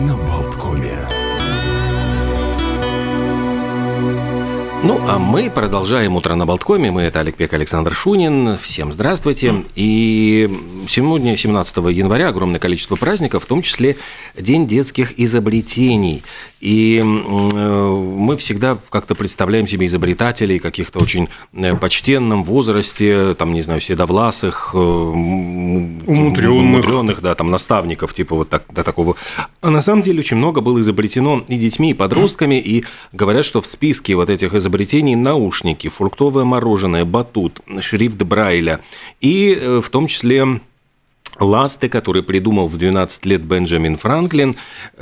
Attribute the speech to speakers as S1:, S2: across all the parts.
S1: на Болткоме.
S2: Ну, а мы продолжаем «Утро на Болткоме». Мы – это Олег Пек, Александр Шунин. Всем здравствуйте. И сегодня, 17 января, огромное количество праздников, в том числе День детских изобретений. И мы всегда как-то представляем себе изобретателей каких-то очень э, почтенном возрасте, там, не знаю, седовласых, э, умудренных, умудренных да, там, наставников, типа вот так, до такого. А на самом деле очень много было изобретено и детьми, и подростками, и говорят, что в списке вот этих изобретений наушники, фруктовое мороженое, батут, шрифт Брайля, и э, в том числе ласты, который придумал в 12 лет Бенджамин Франклин.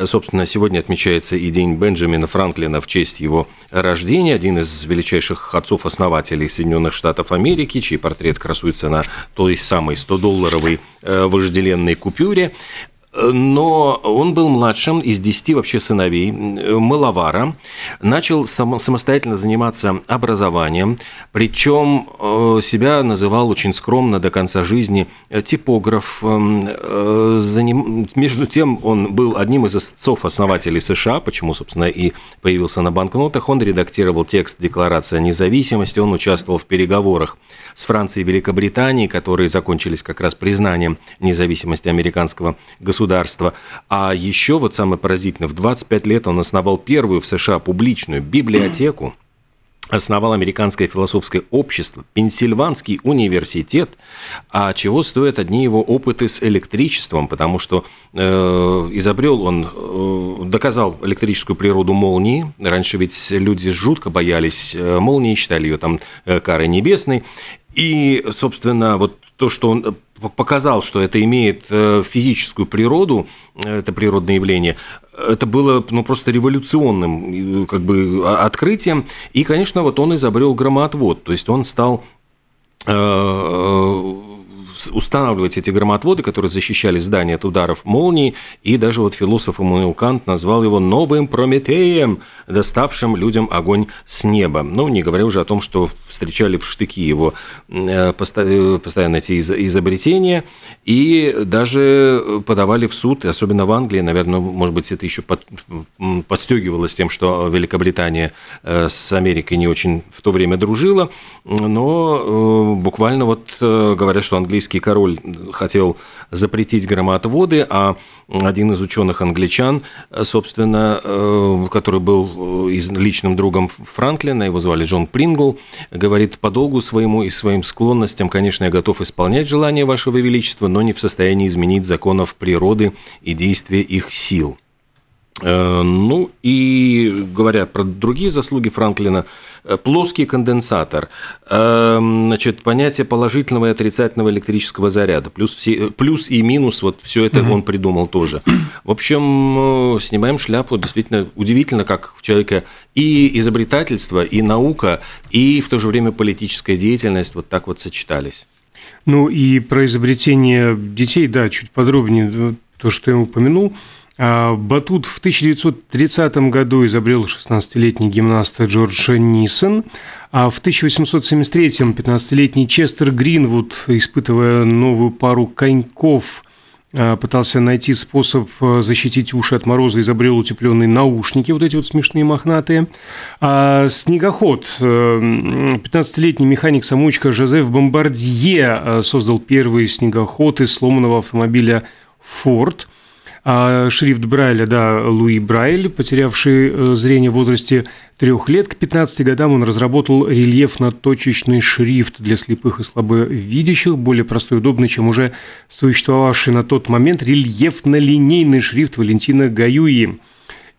S2: Собственно, сегодня отмечается и день Бенджамина Франклина в честь его рождения, один из величайших отцов-основателей Соединенных Штатов Америки, чей портрет красуется на той самой 100-долларовой э, вожделенной купюре но он был младшим из десяти вообще сыновей, маловара, начал самостоятельно заниматься образованием, причем э, себя называл очень скромно до конца жизни типограф. Э, между тем, он был одним из отцов-основателей США, почему, собственно, и появился на банкнотах. Он редактировал текст Декларации о независимости, он участвовал в переговорах с Францией и Великобританией, которые закончились как раз признанием независимости американского государства государства. А еще вот самое поразительное, в 25 лет он основал первую в США публичную библиотеку, основал американское философское общество, Пенсильванский университет, а чего стоят одни его опыты с электричеством, потому что э, изобрел он, э, доказал электрическую природу молнии. Раньше ведь люди жутко боялись э, молнии, считали ее там э, карой небесной. И, собственно, вот то, что он показал, что это имеет э, физическую природу, э, это природное явление, это было ну, просто революционным как бы, а, открытием. И, конечно, вот он изобрел громоотвод, то есть он стал э, устанавливать эти громотводы, которые защищали здание от ударов молнии, и даже вот философ Эммануил Кант назвал его новым Прометеем, доставшим людям огонь с неба. Ну, не говоря уже о том, что встречали в штыки его э, постоянно эти изобретения, и даже подавали в суд, особенно в Англии, наверное, может быть, это еще под, подстегивалось тем, что Великобритания э, с Америкой не очень в то время дружила, но э, буквально вот говорят, что английский английский король хотел запретить громоотводы, а один из ученых англичан, собственно, э, который был э, личным другом Франклина, его звали Джон Прингл, говорит, по долгу своему и своим склонностям, конечно, я готов исполнять желания вашего величества, но не в состоянии изменить законов природы и действия их сил. Э, ну и говоря про другие заслуги Франклина, плоский конденсатор, э, значит, понятие положительного и отрицательного электрического заряда, плюс, все, плюс и минус, вот все это угу. он придумал тоже. В общем, снимаем шляпу, действительно удивительно, как в человека и изобретательство, и наука, и в то же время политическая деятельность вот так вот сочетались.
S3: Ну и про изобретение детей, да, чуть подробнее, то, что я упомянул – батут в 1930 году изобрел 16-летний гимнаст Джордж Нисон, а в 1873-м 15-летний Честер Гринвуд, испытывая новую пару коньков, а, пытался найти способ а, защитить уши от мороза, изобрел утепленные наушники, вот эти вот смешные мохнатые. А снегоход. 15-летний механик-самоучка Жозеф Бомбардье создал первый снегоход из сломанного автомобиля «Форд». А шрифт Брайля, да, Луи Брайль, потерявший э, зрение в возрасте трех лет, к 15 годам он разработал рельефно-точечный шрифт для слепых и слабовидящих, более простой и удобный, чем уже существовавший на тот момент рельефно-линейный шрифт Валентина Гаюи –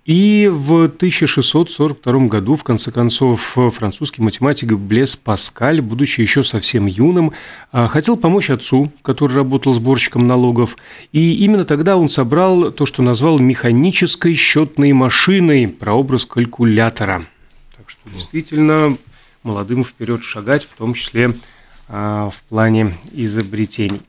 S3: и в 1642 году, в конце концов, французский математик Блес Паскаль, будучи еще совсем юным, а, хотел помочь отцу, который работал сборщиком налогов. И именно тогда он собрал то, что назвал механической счетной машиной, прообраз калькулятора. Так что действительно молодым вперед шагать, в том числе а, в плане изобретений.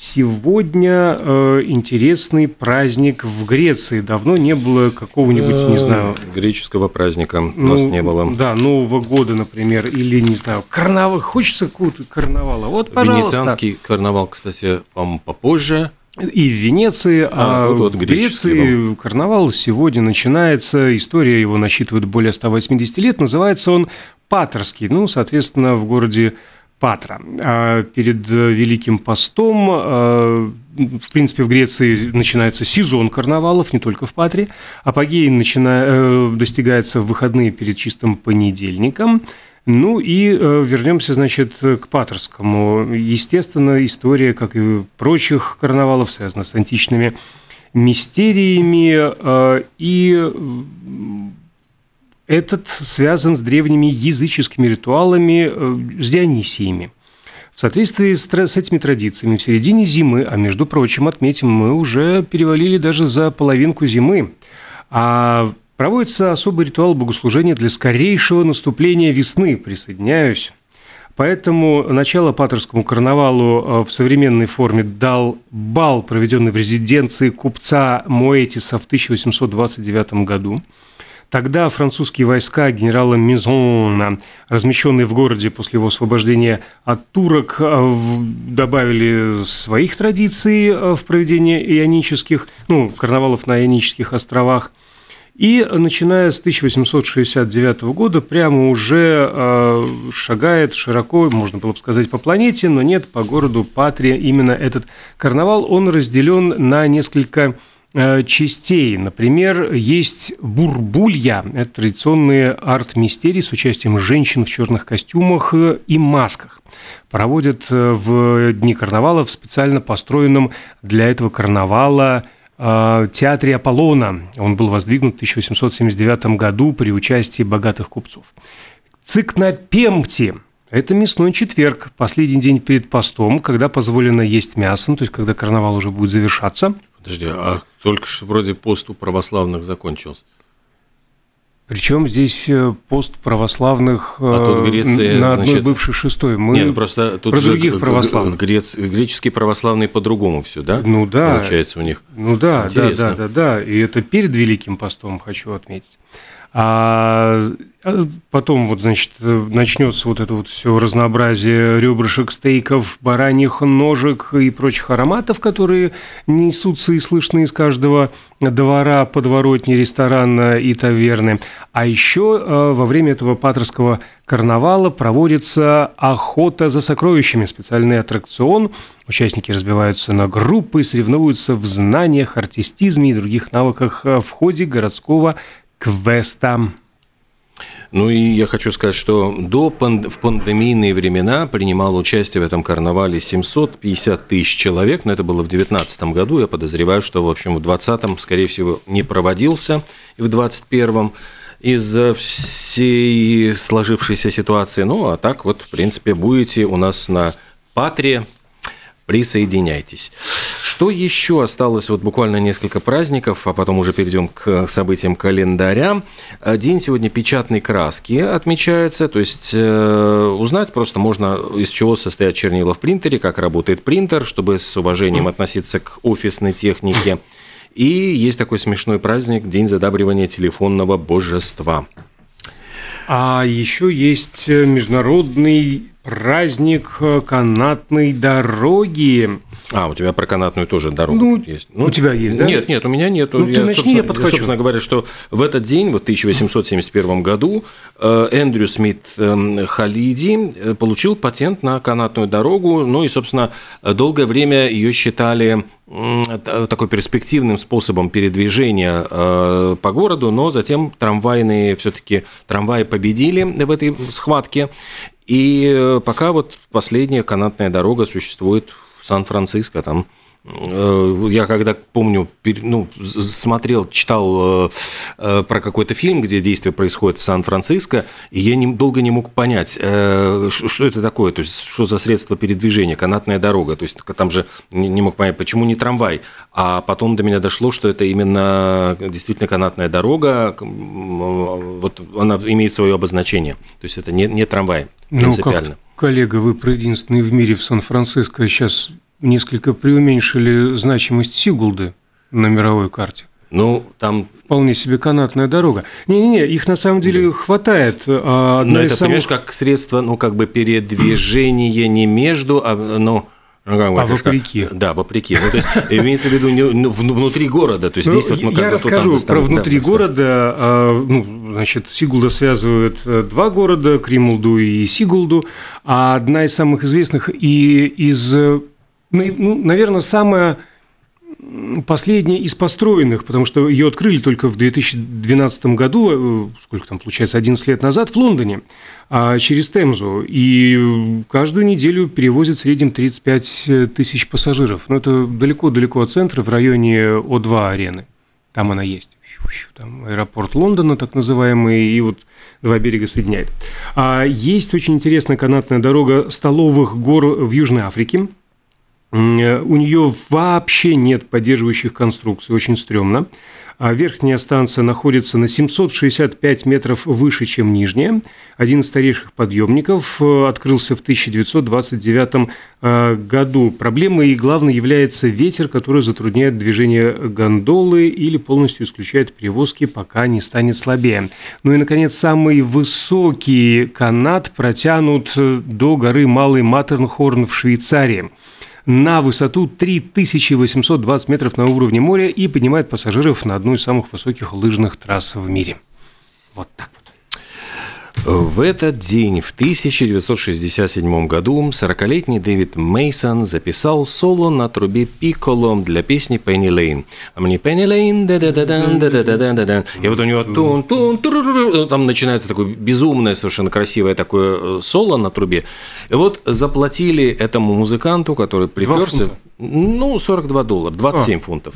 S3: Сегодня э, интересный праздник в Греции. Давно не было какого-нибудь, не знаю...
S2: Греческого праздника ну, у нас не было.
S3: Да, Нового года, например, или, не знаю, карнавал. Хочется какого-то карнавала. Вот, пожалуйста.
S2: Венецианский карнавал, кстати, по-моему, попозже.
S3: и в Венеции, а, а вот, вот, в Греции карнавал сегодня начинается, история его насчитывает более 180 лет, называется он Патерский, ну, соответственно, в городе Патра. А перед Великим постом, а, в принципе, в Греции начинается сезон карнавалов, не только в Патре. Апогей начина... Э, достигается в выходные перед чистым понедельником – ну и э, вернемся, значит, к Патерскому. Естественно, история, как и прочих карнавалов, связана с античными мистериями, э, и этот связан с древними языческими ритуалами, э, с Дионисиями. В соответствии с, этими традициями в середине зимы, а между прочим, отметим, мы уже перевалили даже за половинку зимы, а Проводится особый ритуал богослужения для скорейшего наступления весны. Присоединяюсь. Поэтому начало Патерскому карнавалу э, в современной форме дал бал, проведенный в резиденции купца Моэтиса в 1829 году. Тогда французские войска генерала Мизона, размещенные в городе после его освобождения от турок, э, добавили своих традиций э, в проведении ионических, ну, карнавалов на ионических островах – и начиная с 1869 года прямо уже э, шагает широко, можно было бы сказать, по планете, но нет, по городу Патрия именно этот карнавал, он разделен на несколько частей. Например, есть бурбулья, это традиционные арт-мистерии с участием женщин в черных костюмах и масках. Проводят э, в дни карнавала в специально построенном для этого карнавала – Э, театре Аполлона. Он был воздвигнут в 1879 году при участии богатых купцов. Цикнопемти – это мясной четверг, последний день перед постом, когда позволено есть мясо, ну, то есть когда карнавал уже будет завершаться.
S2: Подожди, а только что вроде пост у православных закончился.
S3: Причем здесь э, пост православных
S2: а тут
S3: э,
S2: Греция,
S3: на одной значит, бывшей шестой.
S2: Мы нет, просто тут
S3: про других православных.
S2: Грец, греческие православные по-другому все, да?
S3: Ну да.
S2: Получается у них.
S3: Ну да, Интересно. да, да, да, да. И это перед Великим постом хочу отметить. А, а потом вот, значит, начнется вот это вот все разнообразие ребрышек, стейков, бараньих ножек и прочих ароматов, которые несутся и слышны из каждого двора, подворотни, ресторана и таверны. А еще а, во время этого патрского карнавала проводится охота за сокровищами, специальный аттракцион. Участники разбиваются на группы, соревнуются в знаниях, артистизме и других навыках в ходе городского квеста.
S2: Ну и я хочу сказать, что до панд... в пандемийные времена принимало участие в этом карнавале 750 тысяч человек, но это было в 2019 году. Я подозреваю, что, в общем, в 2020, скорее всего, не проводился, и в 2021 из-за всей сложившейся ситуации. Ну, а так вот, в принципе, будете у нас на Патре присоединяйтесь. Что еще осталось? Вот буквально несколько праздников, а потом уже перейдем к событиям календаря. День сегодня печатной краски отмечается, то есть э, узнать просто можно, из чего состоят чернила в принтере, как работает принтер, чтобы с уважением относиться к офисной технике. И есть такой смешной праздник – День задабривания телефонного божества.
S3: А еще есть международный праздник э, канатной дороги.
S2: А, у тебя про канатную тоже дорогу
S3: ну,
S2: есть.
S3: Ну, у тебя есть, да?
S2: Нет, нет, у меня нет.
S3: Ну, я, ты начни, я подхвачу.
S2: Собственно говоря, что в этот день, вот в 1871 году, э, Эндрю Смит эм, Халиди э, получил патент на канатную дорогу, ну и, собственно, долгое время ее считали такой перспективным способом передвижения по городу, но затем трамвайные все-таки трамваи победили в этой схватке, и э, пока вот последняя канатная дорога существует в Сан-Франциско, там я когда помню, ну, смотрел, читал э, э, про какой-то фильм, где действие происходит в Сан-Франциско, и я не, долго не мог понять, что это такое, то есть что за средство передвижения, канатная дорога, то есть там же не мог понять, почему не трамвай, а потом до меня дошло, что это именно действительно канатная дорога, вот она имеет свое обозначение, то есть это не, не трамвай принципиально. Ну, как,
S3: коллега, вы про единственный в мире в Сан-Франциско сейчас несколько преуменьшили значимость Сигулды на мировой карте.
S2: Ну, там...
S3: Вполне себе канатная дорога. Не-не-не, их на самом деле да. хватает.
S2: А Но это, самых... понимаешь, как средство, ну, как бы передвижения не между, а, ну,
S3: Ну, а вопреки.
S2: Да, вопреки. Ну, то есть имеется в виду не, внутри города. То есть
S3: ну,
S2: здесь вот
S3: мы Я расскажу про внутри да, города. А, ну, значит, Сигулда связывает э, два города, Кримулду и Сигулду. А одна из самых известных и из, ну, наверное, самая последняя из построенных, потому что ее открыли только в 2012 году, э, сколько там получается, 11 лет назад, в Лондоне, а через Темзу. И каждую неделю перевозят в среднем 35 тысяч пассажиров. Но это далеко-далеко от центра, в районе О2 арены. Там она есть. Там аэропорт Лондона, так называемый, и вот два берега соединяет. А есть очень интересная канатная дорога столовых гор в Южной Африке – Э, у нее вообще нет поддерживающих конструкций, очень стрёмно. А верхняя станция находится на 765 метров выше, чем нижняя. Один из старейших подъемников э, открылся в 1929 э, году. Проблемой и главной является ветер, который затрудняет движение гондолы или полностью исключает перевозки, пока не станет слабее. Ну и, наконец, самый высокий канат протянут до горы Малый Матернхорн в Швейцарии на высоту 3820 метров на уровне моря и поднимает пассажиров на одну из самых высоких лыжных трасс в мире. Вот так вот.
S2: В этот день, в 1967 году, 40-летний Дэвид Мейсон записал соло на трубе пикколо для песни «Пенни Лейн». А мне «Пенни Лейн», да да да да да да да да да И вот у него тун тун там начинается такое безумное, совершенно красивое такое соло на трубе. И вот заплатили этому музыканту, который приперся... Ну, 42 доллара, 27 а. фунтов.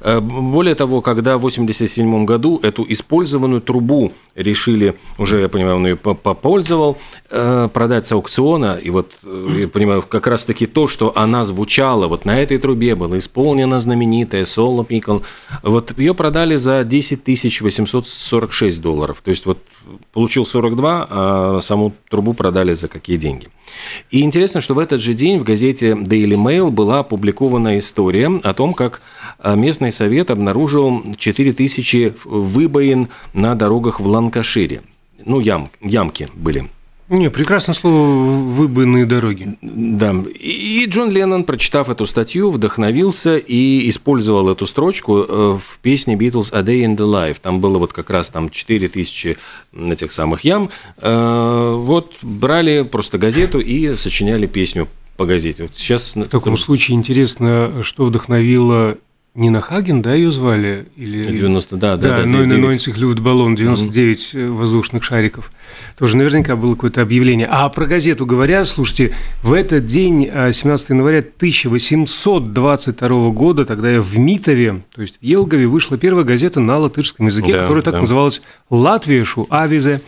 S2: Э, более того, когда в 87 году эту использованную трубу решили, уже, я понимаю, он ее попользовал, э, продать с аукциона, и вот, э, я понимаю, как раз-таки то, что она звучала, вот на этой трубе было исполнено знаменитое соло Пикл, вот ее продали за 10 846 долларов. То есть, вот получил 42, а саму трубу продали за какие деньги. И интересно, что в этот же день в газете Daily Mail была опубликована история о том, как а, местный совет обнаружил 4000 выбоин на дорогах в Ланкашире. Ну, ям, ямки были.
S3: Не, прекрасное слово «выбойные дороги».
S2: Да. И Джон Леннон, прочитав эту статью, вдохновился и использовал эту строчку э, в песне Beatles «A Day in the Life». Там было вот как раз там 4000 этих самых ям. Э, вот брали просто газету и сочиняли песню по газете. Вот сейчас...
S3: В таком случае интересно, что вдохновило Нина Хаген, да, ее звали?
S2: Или... 90, да, да,
S3: да. Да, Нойна Нойнцих Люфтбаллон, 99 mm-hmm. воздушных шариков. Тоже наверняка было какое-то объявление. А про газету говоря, слушайте, в этот день, 17 а, января 1822 года, тогда я в Митове, то есть в Елгове, вышла первая газета на латышском языке, да, которая так да. называлась «Латвiešu Авизе».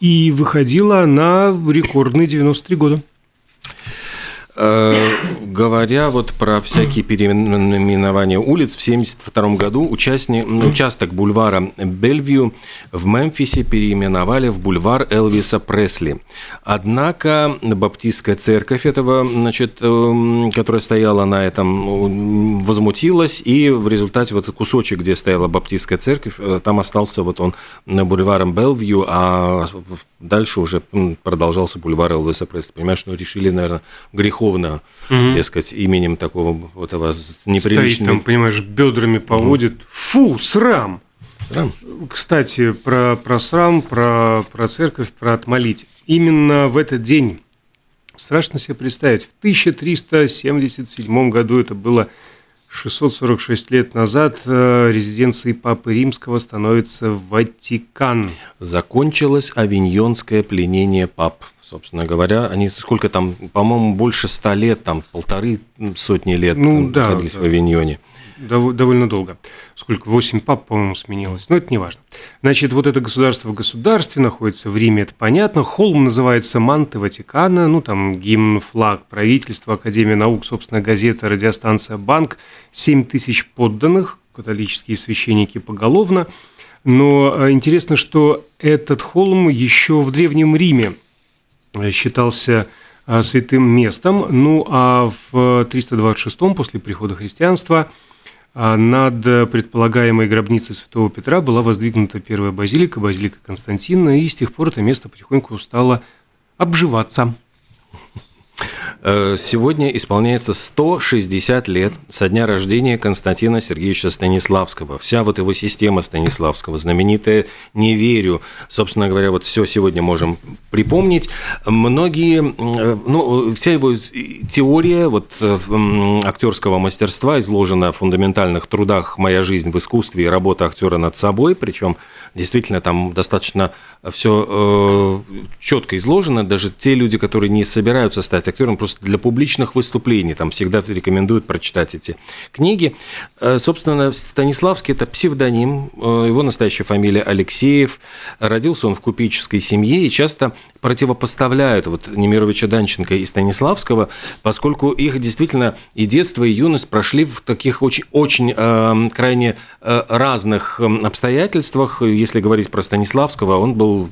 S3: И выходила она в рекордные 93 года.
S2: Э, говоря вот про всякие переименования улиц, в 1972 году участник, участок бульвара Бельвью в Мемфисе переименовали в бульвар Элвиса Пресли. Однако баптистская церковь этого, значит, эм, которая стояла на этом, возмутилась, и в результате вот кусочек, где стояла баптистская церковь, э, там остался вот он бульваром Белвью, а дальше уже продолжался бульвар Элвиса Пресли. Понимаешь, ну решили, наверное, грехов духовно, угу. дескать, именем такого вот вас неприличного. Стоит
S3: там, понимаешь, бедрами поводит. Фу, срам! Срам. Кстати, про, про срам, про, про церковь, про отмолить. Именно в этот день, страшно себе представить, в 1377 году, это было 646 лет назад, э, резиденцией Папы Римского становится Ватикан.
S2: Закончилось авиньонское пленение пап собственно говоря. Они сколько там, по-моему, больше ста лет, там полторы сотни лет ну, да, находились да. в Авиньоне.
S3: Довольно долго. Сколько? Восемь пап, по-моему, сменилось. Но это не важно. Значит, вот это государство в государстве находится в Риме, это понятно. Холм называется Манты Ватикана. Ну, там гимн, флаг, правительство, Академия наук, собственно, газета, радиостанция, банк. Семь тысяч подданных, католические священники поголовно. Но э, интересно, что этот холм еще в Древнем Риме считался а, святым местом. Ну а в 326-м, после прихода христианства, а, над предполагаемой гробницей святого Петра была воздвигнута первая базилика, базилика Константина, и с тех пор это место потихоньку стало обживаться.
S2: Э, сегодня исполняется 160 лет со дня рождения Константина Сергеевича Станиславского. Вся вот его система Станиславского, знаменитая «Не верю», собственно говоря, вот все сегодня можем припомнить. Многие, э, ну, вся его теория вот э, актерского мастерства изложена в фундаментальных трудах «Моя жизнь в искусстве» и «Работа актера над собой», причем действительно там достаточно все четко изложено. Даже те люди, которые не собираются стать актером, просто для публичных выступлений. Там всегда рекомендуют прочитать эти книги. Э, собственно, Станиславский – это псевдоним, э, его настоящая фамилия Алексеев. Родился он в купеческой семье и часто противопоставляют вот Немировича Данченко и Станиславского, поскольку их действительно и детство, и юность прошли в таких очень, очень э, крайне э, разных обстоятельствах. Если говорить про Станиславского, он был,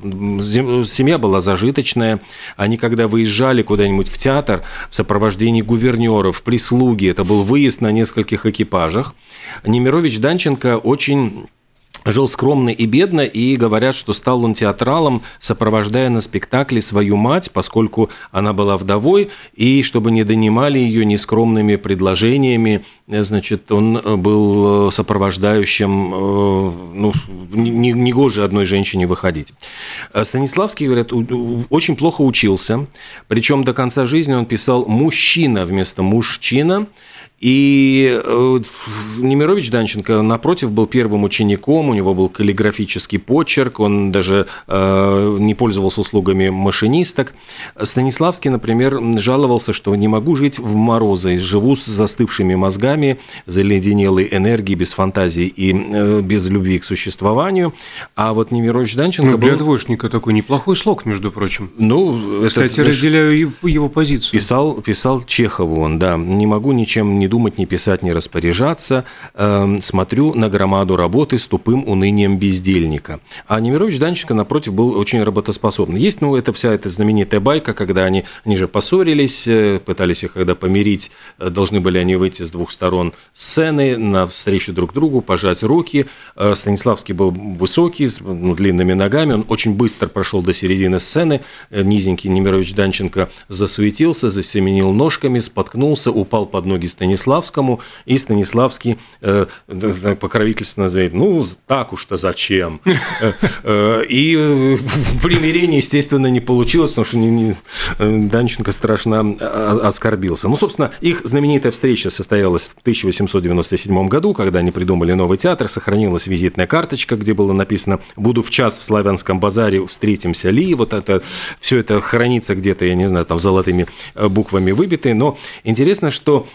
S2: семья была зажиточная, они когда выезжали куда-нибудь в театр, в сопровождении гувернеров, прислуги. Это был выезд на нескольких экипажах. Немирович Данченко очень жил скромно и бедно, и говорят, что стал он театралом, сопровождая на спектакле свою мать, поскольку она была вдовой, и чтобы не донимали ее нескромными предложениями, значит, он был сопровождающим, э, ну, не, не одной женщине выходить. Станиславский, говорят, очень плохо учился, причем до конца жизни он писал «мужчина» вместо «мужчина», и э, Немирович Данченко, напротив, был первым учеником, у него был каллиграфический почерк, он даже э, не пользовался услугами машинисток. Станиславский, например, жаловался, что не могу жить в морозы, живу с застывшими мозгами, заледенелой энергией, без фантазии и э, без любви к существованию. А вот Немирович Данченко ну,
S3: для был... двоечника такой неплохой слог, между прочим.
S2: Ну,
S3: Кстати, это, разделяю его позицию.
S2: Писал, писал Чехову он, да. Не могу ничем не думать, не писать, не распоряжаться. Э, смотрю на громаду работы с тупым унынием бездельника. А Немирович Данченко, напротив, был очень работоспособный. Есть, ну, это вся эта знаменитая байка, когда они, они же поссорились, э, пытались их когда помирить, э, должны были они выйти с двух сторон сцены, навстречу друг другу, пожать руки. Э, Станиславский был высокий, с ну, длинными ногами, он очень быстро прошел до середины сцены, низенький Немирович Данченко засуетился, засеменил ножками, споткнулся, упал под ноги Станиславского, Станиславскому, и Станиславский э, покровительственно заявит, ну, так уж-то зачем? Э, э, и э, примирение, естественно, не получилось, потому что Данченко страшно оскорбился. Ну, собственно, их знаменитая встреча состоялась в 1897 году, когда они придумали новый театр, сохранилась визитная карточка, где было написано «Буду в час в Славянском базаре, встретимся ли?». Вот это, все это хранится где-то, я не знаю, там золотыми буквами выбиты. Но интересно, что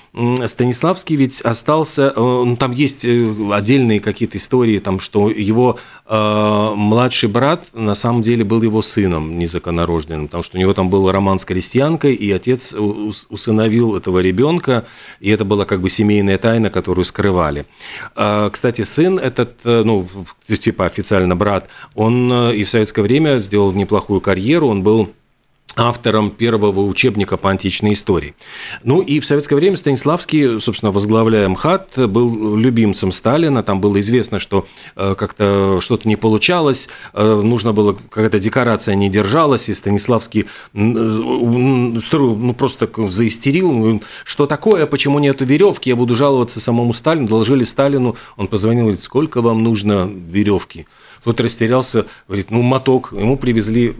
S2: Станиславский ведь остался, ну, там есть э, отдельные какие-то истории, там, что его э, младший брат на самом деле был его сыном незаконнорожденным, потому что у него там был роман с крестьянкой, и отец усыновил этого ребенка, и это была как бы семейная тайна, которую скрывали. Э, кстати, сын этот, э, ну, типа официально брат, он и в советское время сделал неплохую карьеру, он был автором первого учебника по античной истории. Ну и в советское время Станиславский, собственно, возглавляя МХАТ, был любимцем Сталина. Там было известно, что э, как-то что-то не получалось, э, нужно было, какая-то декорация не держалась, и Станиславский э, ну просто заистерил, что такое, почему нету веревки, я буду жаловаться самому Сталину. Доложили Сталину, он позвонил, говорит, сколько вам нужно веревки? Тот растерялся, говорит, ну, моток. Ему привезли,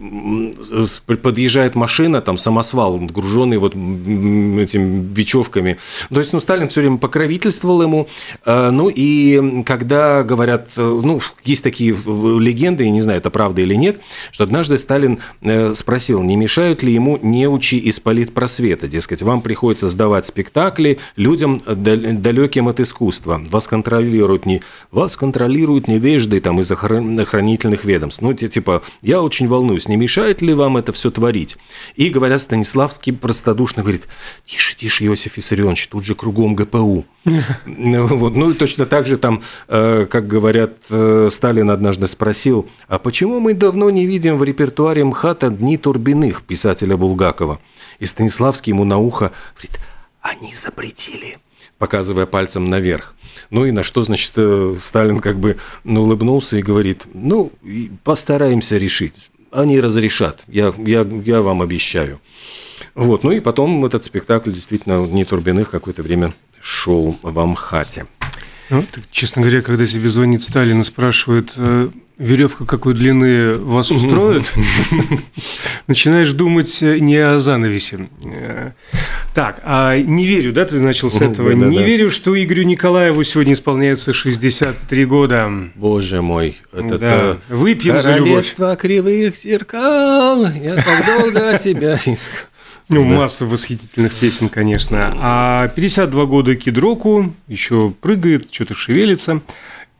S2: подъезжает машина, там самосвал, груженный вот этими бечевками. То есть, ну, Сталин все время покровительствовал ему. А, ну, и когда говорят, ну, есть такие легенды, я не знаю, это правда или нет, что однажды Сталин э, спросил, не мешают ли ему неучи из политпросвета. Дескать, вам приходится сдавать спектакли людям далеким от искусства. Вас контролируют не, вас контролируют невежды там из-за охранительных ведомств. Ну, типа, я очень волнуюсь, не мешает ли вам это все творить? И, говорят, Станиславский простодушно говорит, тише, тише, Иосиф Виссарионович, тут же кругом ГПУ. Ну, вот. ну и точно так же там, э, как говорят, э, Сталин однажды спросил, а почему мы давно не видим в репертуаре МХАТа «Дни Турбиных» писателя Булгакова? И Станиславский ему на ухо говорит, они запретили показывая пальцем наверх. Ну и на что, значит, э, Сталин как бы ну, улыбнулся и говорит, ну, постараемся решить. Они разрешат, я, я, я вам обещаю. Вот, ну и потом этот спектакль действительно не Турбиных какое-то время шел в Амхате.
S3: Ну, так, честно говоря, когда тебе звонит Сталин и спрашивает, э, веревка какой длины вас устроит, начинаешь думать не о занавесе. Э, так, а не верю, да, ты начал с этого? Не верю, что Игорю Николаеву сегодня исполняется 63 года.
S2: Боже мой,
S3: это да. Выпьем за любовь.
S2: Королевство кривых зеркал, я так долго тебя искал.
S3: Ну, да. масса восхитительных песен, конечно. А 52 года Кидроку еще прыгает, что-то шевелится.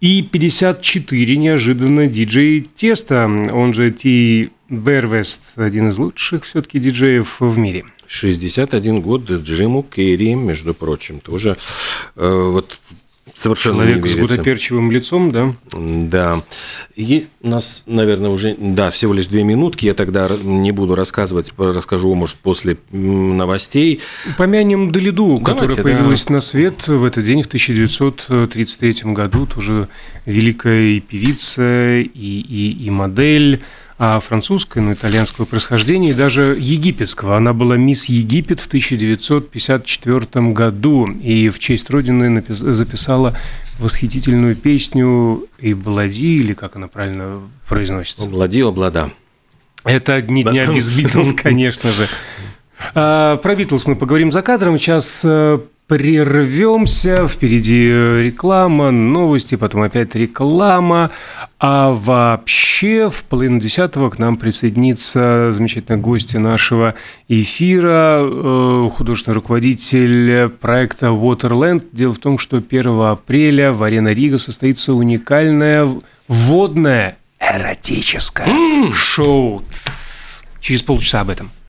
S3: И 54 неожиданно диджей Теста, он же Ти Бервест, один из лучших все-таки диджеев в мире.
S2: 61 год Джиму Керри, между прочим, тоже э, вот Совершенно
S3: Человек с гудоперчивым лицом, да?
S2: Да. И у нас, наверное, уже, да, всего лишь две минутки. Я тогда не буду рассказывать, расскажу, может, после новостей.
S3: Помянем Далиду, которая появилась да. на свет в этот день, в 1933 году. Тоже великая и певица, и, и, и модель французское, но итальянского происхождения, и даже египетского. Она была мисс Египет в 1954 году и в честь Родины записала восхитительную песню «Иблади», или как она правильно произносится?
S2: «Облади, облада».
S3: Это «Одни дня без Битлз», конечно же. А, про Битлз мы поговорим за кадром. Сейчас э, прервемся. Впереди реклама, новости, потом опять реклама. А вообще в половину десятого к нам присоединится замечательный гость нашего эфира, э, художественный руководитель проекта Waterland. Дело в том, что 1 апреля в Арена Рига состоится уникальное водное эротическое шоу. Через полчаса об этом.